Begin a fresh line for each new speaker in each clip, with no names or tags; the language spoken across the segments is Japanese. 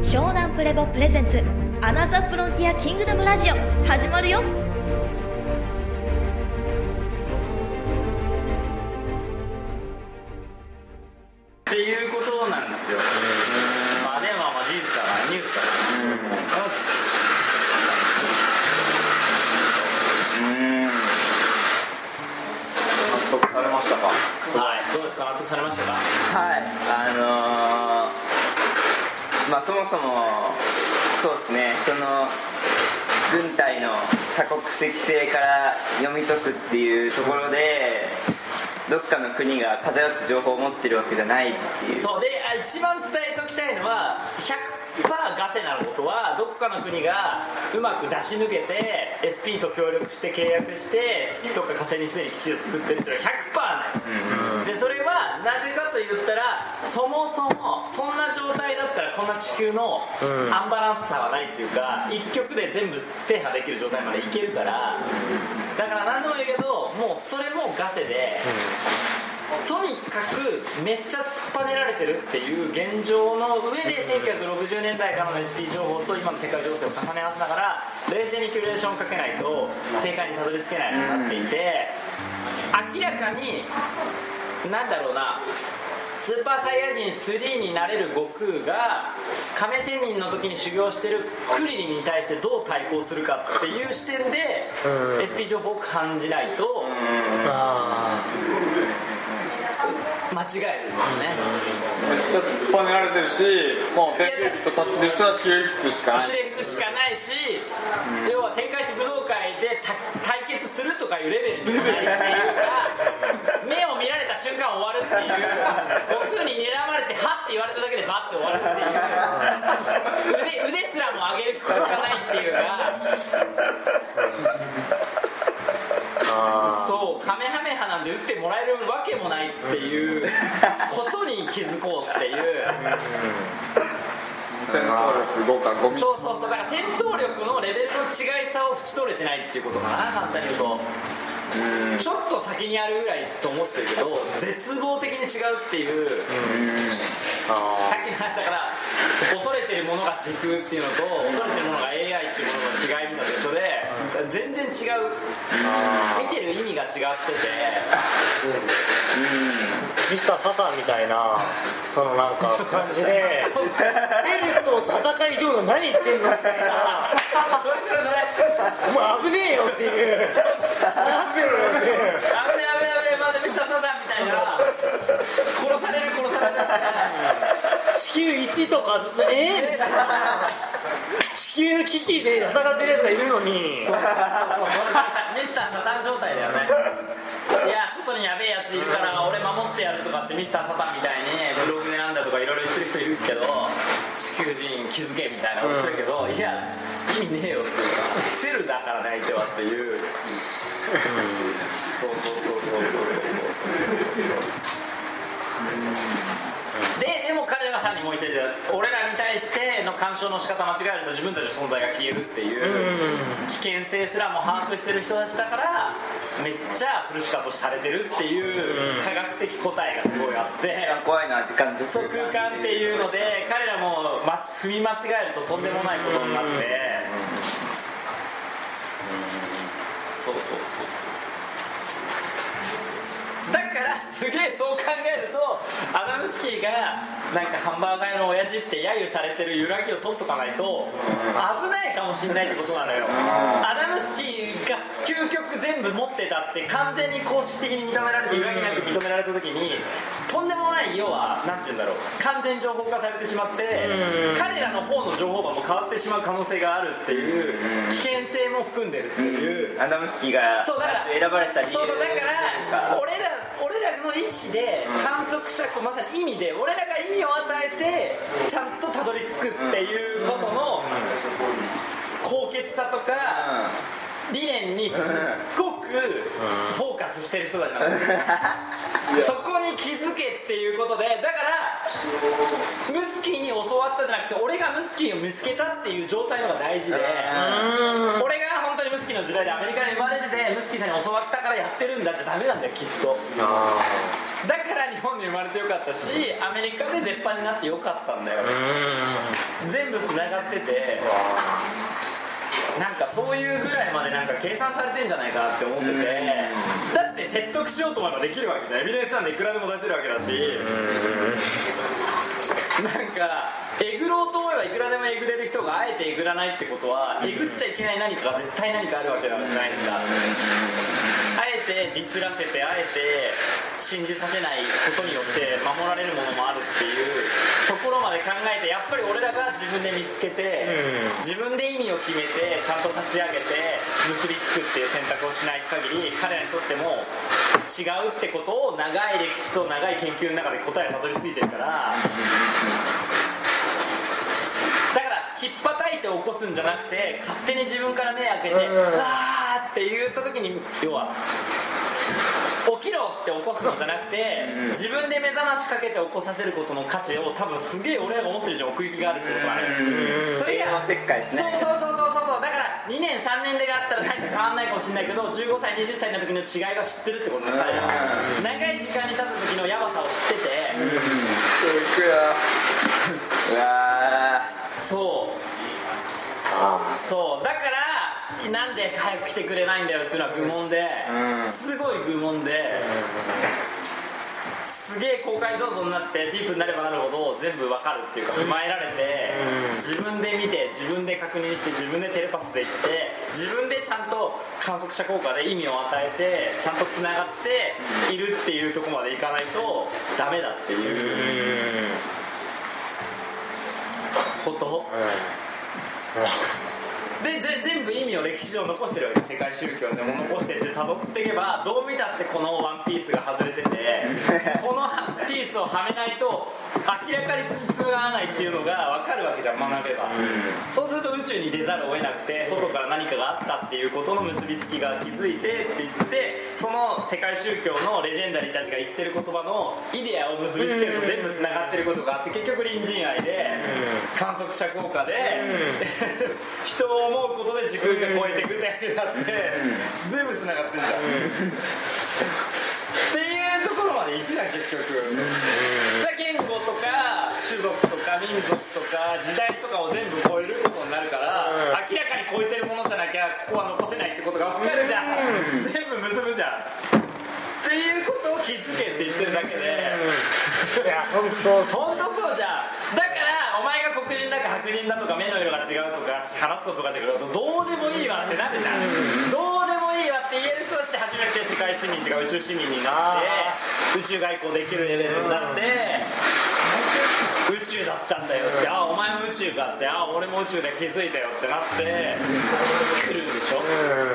湘南プレボプレゼンツアナザーフロンティアキングダムラジオ始まるよ。
っていうことなんですよ、まあでもまあ事実だからニュースだから、
うん。納得されましたか？
はい。どうですか？納得されましたか？
はい。あのー、まあそもそもそうですね。その軍隊の多国籍性から読み解くっていうところでどっかの国が偏った情報を持ってるわけじゃないっていう。
そう。であ一番伝えときたいのはガセなことはどこかの国がうまく出し抜けて SP と協力して契約して月とか火星にすでに基地を作ってるっていうのは100%ない、でそれはなぜかと言ったらそもそもそんな状態だったらこんな地球のアンバランスさはないっていうか一曲で全部制覇できる状態までいけるから。だから何でもいいけどもうそれもガセで、とにかくめっちゃ突っぱねられてるっていう現状の上で1960年代からの SP 情報と今の世界情勢を重ね合わせながら冷静にキュレーションをかけないと正解にたどり着けないようになっていて明らかになんだろうなスーパーサイヤ人3になれる悟空が亀仙人の時に修行してるクリリンに対してどう対抗するかっていう視点で SP 情報を感じないと
あ
間違えるんだよね
めっちゃ突っぱねられてるしもう電撃と立ちですら指令室しかない。
司令室しかないし、要は天下一武道会でた対決するとかいうレベルにないっていうか目を見られた瞬間終わるっていう。悟空に睨まれてはって言われただけでバッて終わるって
戦闘力5か5ミ
そうそうそうだから戦闘力のレベルの違いさを縁取れてないっていうことかな簡単に言うと。ちょっと先にあるぐらいと思ってるけど絶望的に違うっていう。さっきの話だから恐れてるものが時空っていうのと恐れてるものが AI っていうものの違いみたいなと一緒で全然違う。見てる意味が違ってて
ミスターサタンみたいなそのなんか感じでセルと戦い上手何言ってんのみたいな。
それそれそれ
お前危ねえよっていう。下がってろよっていう
危ねえ危ねえ危ねえまだミスターサタンみたいな。殺される殺されるみたいな。
地球1とかえ？ー地球危機で戦ってるやつがいるのに。
ミスターサタン状態だよね。いや外にやべえやついるから俺ターサタンみたいにブログでなんだとかいろいろ言ってる人いるけど地球人気づけみたいなこと言ってるけど、いや意味ねえよって。いうかセルだからね相手はっていう、そうそうそうそうそうそうそう。ででも彼はさらにもう一度言って俺らに対しての干渉の仕方間違えると自分たちの存在が消えるっていう危険性すらも把握してる人たちだからめっちゃフルシカとされてるっていう科学的答えがすごいあって
一番怖いのは時間です
空間っていうので彼らもま踏み間違えるととんでもないことになってそうそうそうだからすげえそう考えるとアダムスキーがなんかハンバーガー屋の親父って揶揄されてる揺らぎを取っとかないと危ないかもしんないってことなのよ。アダムスキーが究極全部持ってたって完全に公式的に認められて揺らぎなく認められた時にとんでもない要はなんて言うんだろう。完全情報化されてしまって彼らの方の情報場も変わってしまう可能性があるっていう危険性も含んでるっていう。
アダムスキーが
そうだから
選ばれた理由。
そうそうだから俺ら俺らの意思で観測者まさに意味で俺らが意味を与えてちゃんとたどり着くっていうことの高潔さとか理念にすっごくフォーカスしてる人たちなんですよそこに気づけっていうことでだからムスキーに教わったじゃなくて俺がムスキーを見つけたっていう状態のが大事で俺が本当にムスキーの時代でアメリカに生まれててムスキーさんに教わったからやってるんだってダメなんだよきっと。だからから日本に生まれてよかったしアメリカで絶版になってよかったんだよ。全部つながっててなんかそういうぐらいまでなんか計算されてんじゃないかなって思っててだって説得しようと思えばできるわけじエビデンスなんでいくらでも出せるわけだし。なんかえぐろうと思えばいくらでもえぐれる人があえてえぐらないってことはえぐっちゃいけない何かが絶対何かあるわけじゃないですか。あえてディスらせてあえて信じさせないことによって守られるものもあるっていうところまで考えてやっぱり俺らが自分で見つけて、自分で意味を決めてちゃんと立ち上げて結びつくっていう選択をしない限り彼らにとっても違うってことを長い歴史と長い研究の中で答えがたどり着いてるからだから引っ叩いて起こすんじゃなくて勝手に自分から目開けて、
うん。
わーって言った時に要は起きろって起こすのじゃなくて、自分で目覚ましかけて起こさせることの価値を多分すげえ俺らが思ってる以上奥行きがあるってことなのよ、それが
おせっかいですね。
そうそうそうそうそうだから2年3年でがあったら大して変わんないかもしれないけど15歳20歳の時の違いが知ってるってことだ彼らは長い時間に経った時のヤバさを知ってて、そう そう。だからなんで早く来てくれないんだよっていうのは愚問で、
うん。
すごい愚問で、すげえ高解像度になってディープになればなるほど全部わかるっていうか踏まえられて、自分で見て自分で確認して自分でテレパスで言って自分でちゃんと観測者効果で意味を与えてちゃんとつながっているっていうところまでいかないとダメだっていう。こと、で全部意味を歴史上残してるわけ世界宗教でも残してって辿っていけばどう見たってこのワンピースが外れててこのピースをはめないと明らかに実が合わないっていうのが分かるわけじゃん学べば、そうすると宇宙に出ざるを得なくて外から何かがあったっていうことの結びつきが気づいてって言ってその世界宗教のレジェンダリーたちが言ってる言葉のイデアを結びつけると全部つながってることがあって結局隣人愛で観測者効果で 人を思うことで時空が超えていくってなって全部つながってんじゃんっていうところまで行くじゃん結局それは言語とか種族とか民族とか時代とかを全部超えることになるから明らかに超えてるものじゃなきゃここは残せないってことが分かるじゃん。全部結ぶじゃん。っていうことを気づけって言ってるだけで。
いや本当。
本当そうじゃん。だからお前が黒人だか白人だとか目の色が違うとか話すことが違うとどうでもいいわってなるじゃん。どうでもいいわって言える人たちで初めて世界市民っていうか宇宙市民になって宇宙外交できるレベルになって宇宙だったんだよってあお前も宇宙かってあ俺も宇宙で気づいたよってなって来るんでしょ。
うん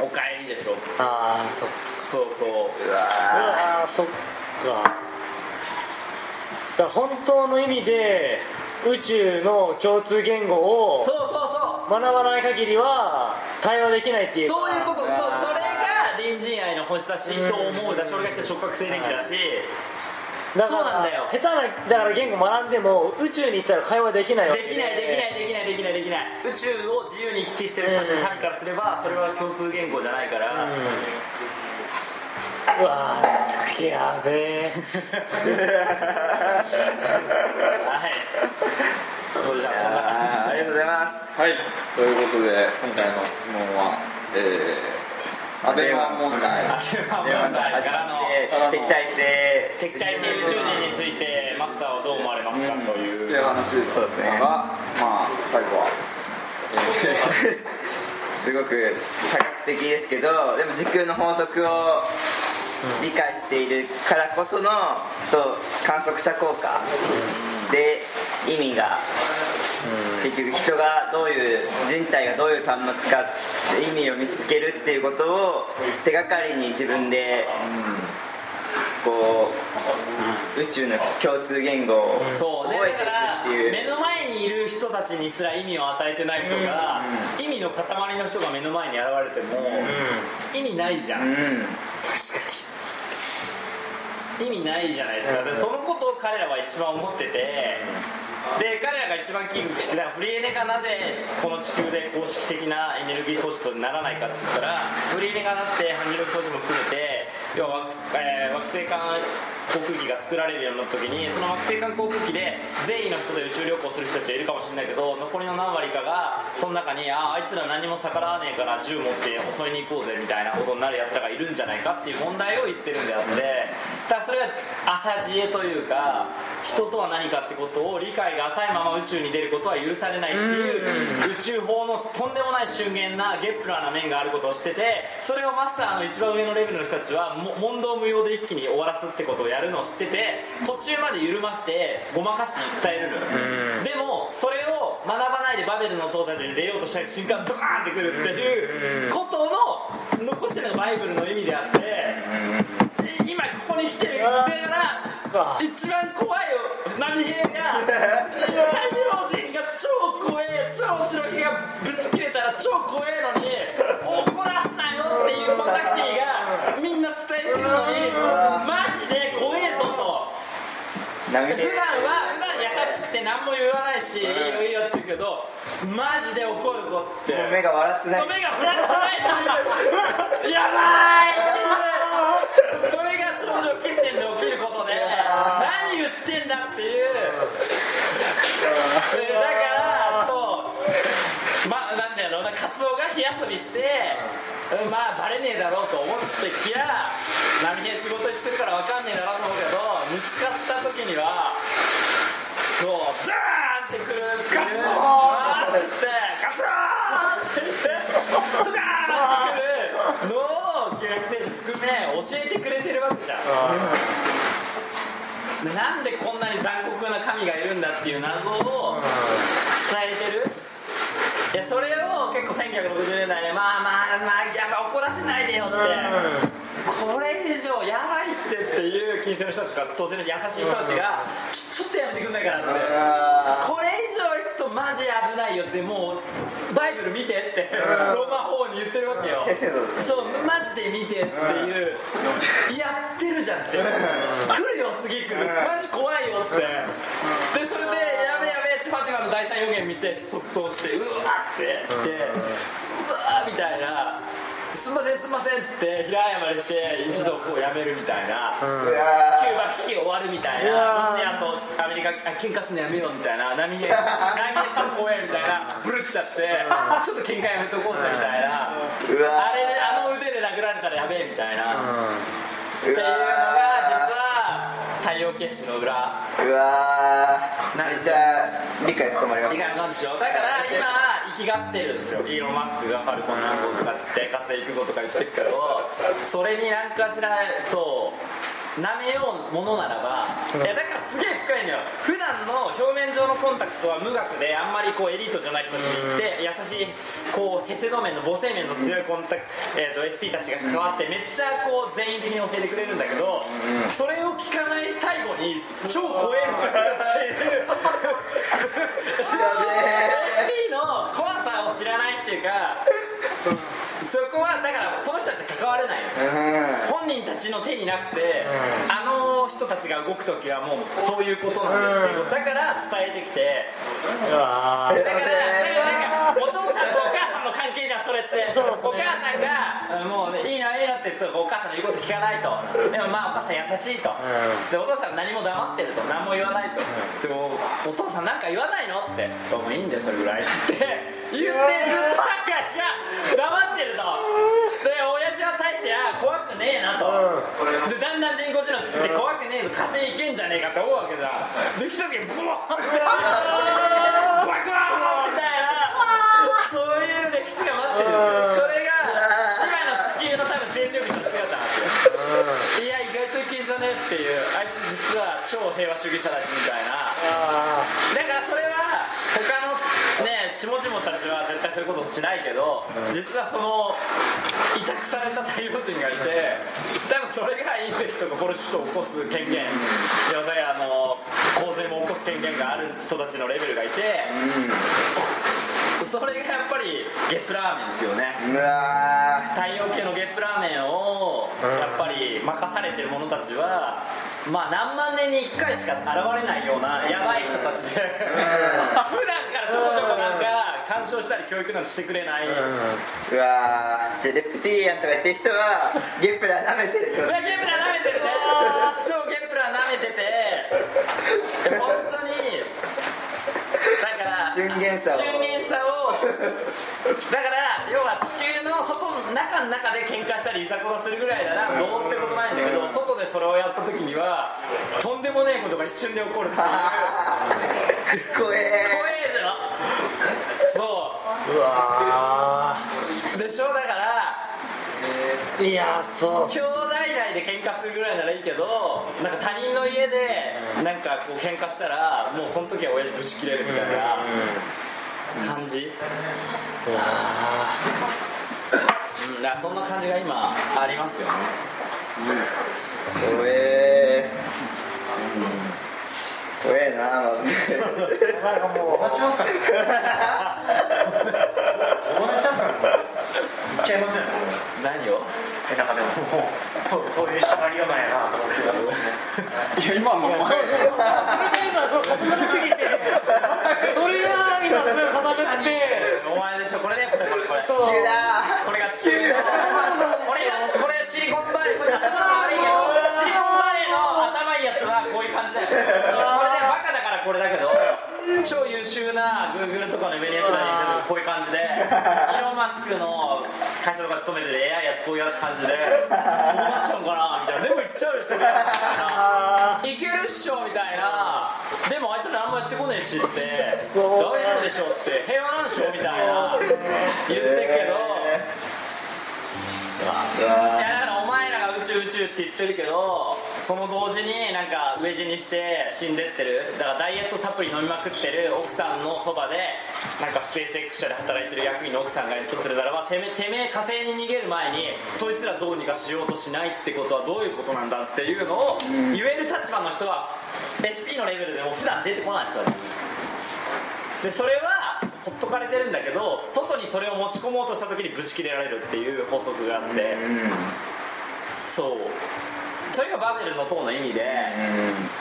おかえりでしょ
ああそっ
そうそう
ーうわ
ああそっか。だ本当の意味で宇宙の共通言語を
そうそうそう。
学ばない限りは会話できないっていう。か
そういうこと。そうそれが隣人愛の星だし人を思うだ。し俺が言った触覚静電気だしそうなんだよ。
下手なだから言語学んでも宇宙に行ったら会話できないわけ
で。きないできないできないできないできない。宇宙を自由に行き来してる人たちの民からすればそれは共通言語じゃないから、
うわーすげえやべえ。
はい。そうじゃあそんな
あーありがとうございます。
はい。ということで今回の質問はえー、アデマン問題
あれは問題からの
敵対して
敵対性。宇宙人についてマスターはどう思われますかとい
っていう
う
話です
そうですね。
がまあ最後は、え
すごく多角的ですけどでも時空の法則を理解しているからこそのと観測者効果で意味が。結局人がどういう人体がどういう端末かって意味を見つけるっていうことを手がかりに自分でこう宇宙の共通言語を
そうね。
覚えていく
だから
っていう。
目の前にいる人たちにすら意味を与えてない人が、意味の塊の人が目の前に現れても、意味ないじゃん、
うん。
意味ないじゃないですか、でそのことを彼らは一番思ってて、で彼らが一番危惧してだからフリーエネがなぜこの地球で公式的なエネルギー装置とならないかって言ったらフリーエネがなって反重力装置も含めて要は惑,、えー惑星間航空機が作られるようになった時にその惑星間航空機で善意の人で宇宙旅行する人たちはいるかもしれないけど残りの何割かがその中にあああいつら何も逆らわねえから銃持って襲いに行こうぜみたいなことになるやつらがいるんじゃないかっていう問題を言ってるんであってただそれが浅知恵というか人とは何かってことを理解が浅いまま宇宙に出ることは許されないっていう宇宙法のとんでもない瞬間なゲップラーな面があることを知っててそれをマスターの一番上のレベルの人たちはも問答無用で一気に終わらすってことをやるのを知ってて途中まで緩ましてごまかして伝えるのよ。でもそれを学ばないでバベルの東西で出ようとした瞬間ドカーンってくるっていうことの残してるのがバイブルの意味であって今ここに来てるだから一番怖いよ。波平が太陽 人が超怖え超白ひげがぶち切れたら超怖えのに怒らすなよっていうコンタクティがみんな伝えてるのにマジで怖えぞと
波
普段は普段優しくて何も言わないしいいよいいよって言うけどマジで怒るぞって。
目が笑ってない。
目がフラッとない。っていう。やばいそれが頂上決戦で起きることで何言ってんだっていう。でだからそう。まあなんだろうなカツオが火遊びしてうんまあバレねえだろうと思ってきや波平仕事行ってるから分かんねえだろうと思うけど見つかった時にはそうザーンってくるっていうわーってカツオーって言ってドカーンってくるのを旧約聖書含め教えてくれてるわけじゃん。でなんでこんなに残酷な神がいるんだっていう謎を伝えてる？いやそれを結構1960年代でまあまあまあやっぱ怒らせないでよって。これ以上やばいってっていう金星の人たちが当然優しい人たちがちょっとやめてくんないかなって。これ以上マジ危ないよってもうバイブル見てってローマ法に言ってるわけよ。そうマジで見てっていうやってるじゃんって。来るよ次来る。マジ怖いよって。でそれでやべやべってファティマの第三予言見て即答してうわって来てうわーみたいなすんませんすんませんっつって平謝りして一度こうやめるみたいな、キューバ危機終わるみたいなロシアとアメリカあ喧嘩すんのやめようみたいな波平 波平超怖えみたいなブルっちゃってちょっと喧嘩やめとこうぜみたいな。あれであの腕で殴られたらやべえみたいな、っていうのが実は太陽決死の裏。
うわめっちゃ理解深まります。
理解なんでしょ？だから今生きがってるんですよ。イーロン・マスクがファルコン何本とかって火星行くぞとか言ってるけどそれに何かしらそう舐めようものならばいやだからすげえ深いのよ。普段の表面上のコンタクトは無学であんまりこうエリートじゃない人に行って優しいこうヘセド面の母性面の強いコンタクト、えー、と SP たちが関わってめっちゃこう全員的に教えてくれるんだけど、それを聞かない最後に超怖えのが来るっていう SP の怖さを知らないっていうかそこはだからその人たち関われないの。本人たちの手になくて、あの人たちが動く時はもうそういうことなんですけど、だから伝えてきて。だからだからなんかお父さんとお母さんの関係じゃんそれって。
ね
お母さんがうんもうねいいないいなって言ったらお母さんの言うこと聞かないと。でもまあお母さん優しいと、でお父さん何も黙ってると何も言わないと、でもお父さんなんか言わないのって。もういいんだよそれぐらい。って言ってずっとなんかいや黙って親父は大してあ怖くねえなと、でだんだん人工知能作って怖くねえぞ火星行けんじゃねえかって思うわけじゃんで来た時にブワーンバクワーンみたいな。そういう歴史が待ってるんですよ。それが今の地球の多分全力の姿なんですよ。いや意外といけんじゃねえっていう。あいつ実は超平和主義者だしみたいな。
あ
だから下々たちは絶対そういうことしないけど、実はその委託された太陽人がいて多分それが隕石とかポルシュと起こす権限。要するにあの洪水も起こす権限がある人たちのレベルがいて、それがやっぱりゲップラーメンですよね。太陽系のゲップラーメンをやっぱり任されてる者たちはまあ何万年に1回しか現れないようなやばい人たちで 普段ちょこちょこなんか干渉渉したり教育なんてしてくれない、
うわーじゃあレプティリアンとか言ってる人は ゲップラ舐めてるってこ
うわゲンプラ舐めてるね。超ゲンプラ舐めてて。え本当にだから
瞬間差を。
だから要は地球の中で喧嘩したりいざこざするぐらいならどうってことないんだけど外でそれをやった時にはとんでもねえことが一瞬で起こる。っていう
と怖え。
怖えだろ。そう。
うわ
でしょ？だから
ーいやそう。
兄弟内で喧嘩するぐらいならいいけどなんか他人の家でなんかこう喧嘩したらもうその時は親父ブチ切れるみたいな感じ。
うわ
うんだからそんな感じが今ありますよね。
怖え怖えなマジで
ーな。んかもう同じますか同じチャンスなん言っちゃいません。ね
何を？
えなんかでももうそうそういう縛りようなんやなと思って。たんですよね
いや今の前
そうそうそうそれが今そう重なりすぎてそれが今それ重なって。
お前でしょ。これねこれこれこれ。
だ
これが地球のこれがこれシリコンバレーこれ頭が悪いけどシリコンバレーのこういう感じだよ。これねバカだからこれだけど超優秀な Google とかの上のやつらにするとこういう感じでイーロン・マスクの会社とか勤めてる AI やつこういう感じでどうなっちゃうかなみたいな。でも行っちゃう人みたいないけるっしょみたいな。でもあいつら何もやってこねえしって大丈夫でしょって平和なんでしょみたいな。言ってるけど。いやだから宙宇宙って言ってるけどその同時になんか飢え死にして死んでってる。だからダイエットサプリ飲みまくってる奥さんのそばでなんかスペース X 社で働いてる役員の奥さんがいるとするならばてめてめえ火星に逃げる前にそいつらどうにかしようとしないってことはどういうことなんだっていうのを言える立場の人は SP のレベルでも普段出てこない人だねでそれはほっとかれてるんだけど外にそれを持ち込もうとした時にぶち切れられるっていう法則があって、そう。それがバベルの塔の意味で、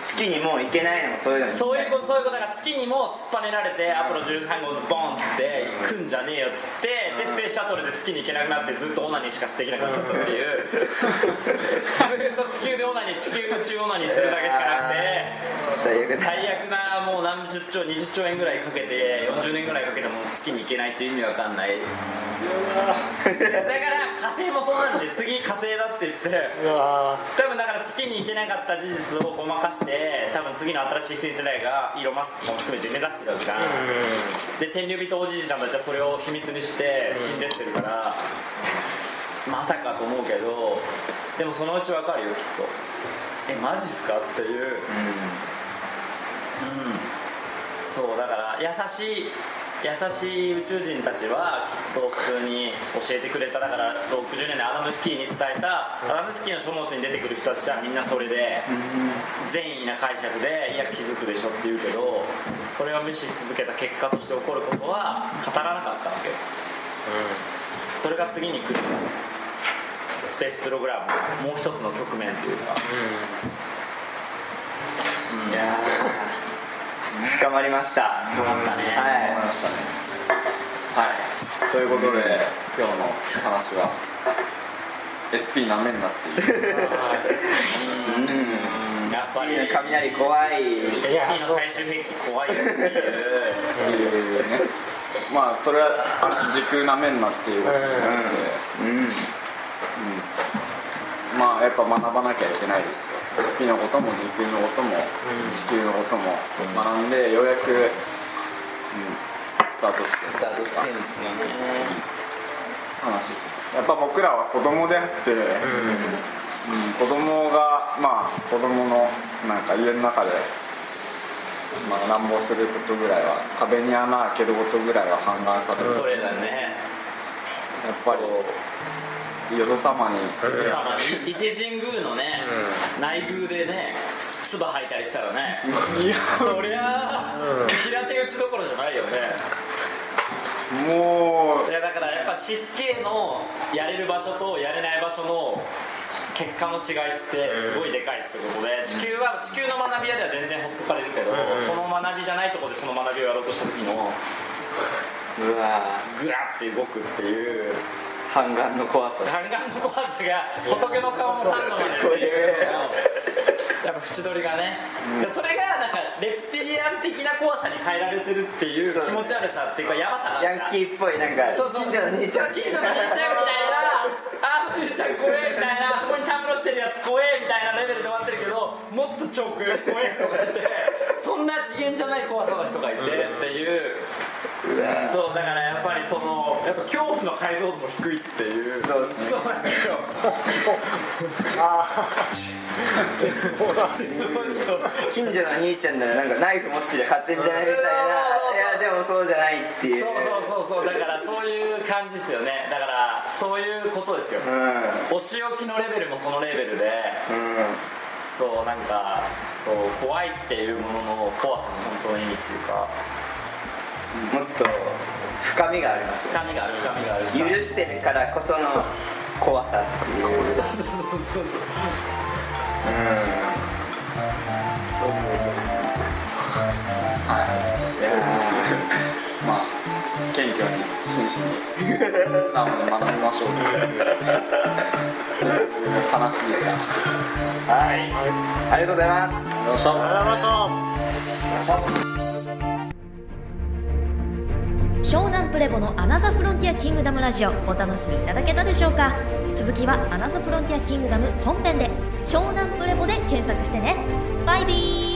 月にもう行けないのもそういうのも
そういうことそういうことだから月にも突っぱねられてアポロ13号でボンって行くんじゃねえよっつってでスペースシャトルで月に行けなくなってずっとオナニーしかできなくなっちゃったっていう。ずっと地球でオナニー地球宇宙オナニーしてるだけしかなくて
最悪だ。
最悪なもう何十兆20兆円ぐらいかけて40年ぐらいかけても月に行けないって意味わかんない。だから火星もそうなんで次火星だって言って。多分だから月に行けなかった事実をごまかして多分次の新しい世代がイーロン・マスクとかも含めて目指してるわけじゃん、で天竜人おじいちゃんたちはそれを秘密にして死んでってるから、まさかと思うけどでもそのうちわかるよきっと。えマジっすか？っていう。うんそうだから優しい優しい宇宙人たちはきっと普通に教えてくれた。だから60年代アダムスキーに伝えたアダムスキーの書物に出てくる人たちはみんなそれで善意な解釈でいや気づくでしょって言うけどそれを無視し続けた結果として起こることは語らなかったわけ。よそれが次に来るスペースプログラムもう一つの局面というか。
いやー深まりました。
深まったね。
はい。
ましたね。はい。ということで今日の話は SP なめんなっていう。
うん。やっぱり。
雷怖い。
SP の最終兵器怖いよっていう。
まあそれはある種時空なめんなっていうことになって、
うん
やっぱ学ばなきゃいけないですよ。SP のことも時空のことも地球のことも学んでようやく、うん、スタートして。
スタートしてんですよね。
話ですやっぱ僕らは子供であって、うん。子供がまあ子供のなんか家の中で、まあ、乱暴することぐらいは壁に穴開けることぐらいは判断される。
それだね。
やっぱりよそ様に。
伊勢様に。伊勢神宮のね、内宮でね唾吐いたりしたらね。
いや。
そりゃあ、平手打ちどころじゃないよね。
もう。
いやだからやっぱ湿気のやれる場所とやれない場所の結果の違いってすごいでかいってことで地球は地球の学び屋では全然ほっとかれるけど、その学びじゃないところでその学びをやろうとした時の
うわ。
グワって動くっていう
半眼の怖さ。
弾丸の怖さが仏の顔も3度までっていうのをやっぱ縁取りがね、でそれがなんかレプティリアン的な怖さに変えられてるっていう気持ち悪さっていうかヤバさ
ヤンキーっぽいなんか
そうそう。
近所の兄ちゃん
近所の兄ちゃんみたいなあの兄ちゃん怖えみたいなそこにたむろしてるやつ怖えみたいなレベルで終わってるけどもっと超怖え怖えとか言ってそんな次元じゃない怖さの人がいてっていう、そうだからりそのやっぱ恐怖の解像度も低いっていう。
そうですね。
そうなんですよ。
あ
近所の兄ちゃんならなんかナイフ持ってりゃ勝手にじゃないみたいな。いやでもそうじゃないっていう。
そうそうそう。そうだからそういう感じですよね。だからそういうことですよ、
うん。
お仕置きのレベルもそのレベルで。
うん。
そうなんかそう怖いっていうものの怖さも本当にいいっていうか。
もっと深みがあります。
深みがある深みがある。深み
許してる。からこその怖さっていう
そうそうそうそうそう。
はい。まあ謙虚に真摯に素直に学びましょう。という話でした
はい。ありがとうございます。
よっしゃ
ありがとうございました
湘南プレボのアナザフロンティアキングダムラジオお楽しみいただけたでしょうか？続きはアナザフロンティアキングダム本編で湘南プレボで検索してね。バイビー。